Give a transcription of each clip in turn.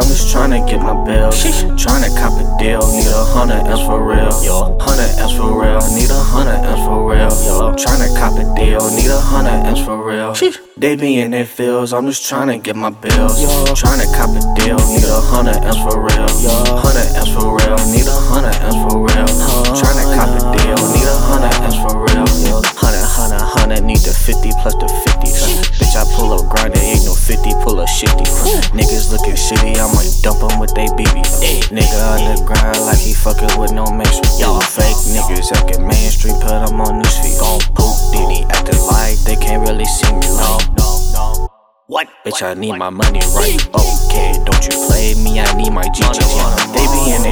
Tryna get my bills. Tryna cop a deal, need a hundred M's for real. Yo, hundred M's for real, need a hundred M's for real. Yo, tryna cop a deal, need a hundred M's for real. They be in their fields, I'm just tryna get my bills. Yo, tryna cop a deal, need a hundred M's for real. Yo, hundred M's for real, need a hundred M's for real. Need the 50 plus the 50. Uh, bitch, I pull up grindin', ain't no 50, pull up shifty. Uh, niggas looking shitty, I might dump 'em with they BB. Nigga on the grind like he fucking with no mainstream. Y'all fake niggas acting mainstream, put 'em on newsfeed. Gon' poop, Diddy acting like they can't really see me. No, no, no. What? Bitch, I need my money right. Okay, don't you play me, I need my GG. They be in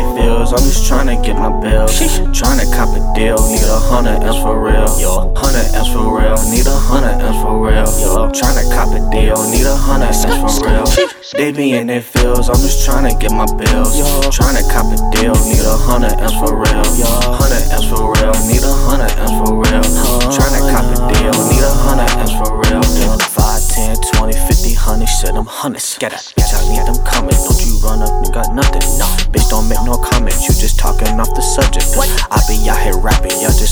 I'm just tryna get my bills. Tryna cop a deal, need a hundred M's for real. Yo, hundred M's for real, need a hundred M's for real. Yo, tryna cop a deal, need a hundred M's for real. They be in their fields, I'm just tryna get my bills. Yo, tryna cop a deal, need a hundred M's for real. Yo, hundred M's for real, need a hundred M's for real. Tryna cop a deal, need a hundred M's for real. 5, 10, 20, 50, 100, shit, them hundreds. Get it, bitch, I need them coming. Don't you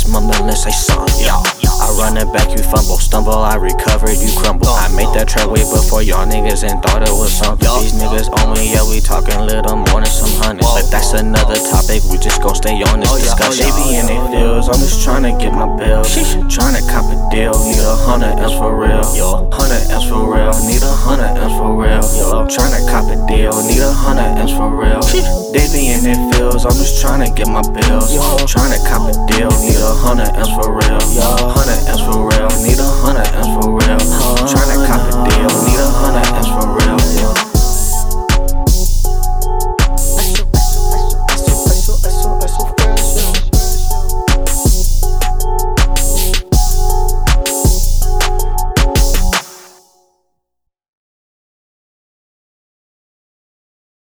y'all just mumbling, say something. Yo, I run it back, you fumble, stumble, I recover, you crumble. I made that track way before y'all niggas and thought it was something. These niggas on me, yeah, we talking little more than some hundreds. But that's another topic, we just gon' stay on this oh, discussion. They be in their fields, I'm just tryna get my bills. Tryna cop a deal, need a hundred M's for real. Yo, hundred M's for real, need a hundred M's for real. Cop a deal, need a hundred M's for real. They be in their fields, I'm just tryna get my bills. Tryna cop a deal, need a hundred M's for real.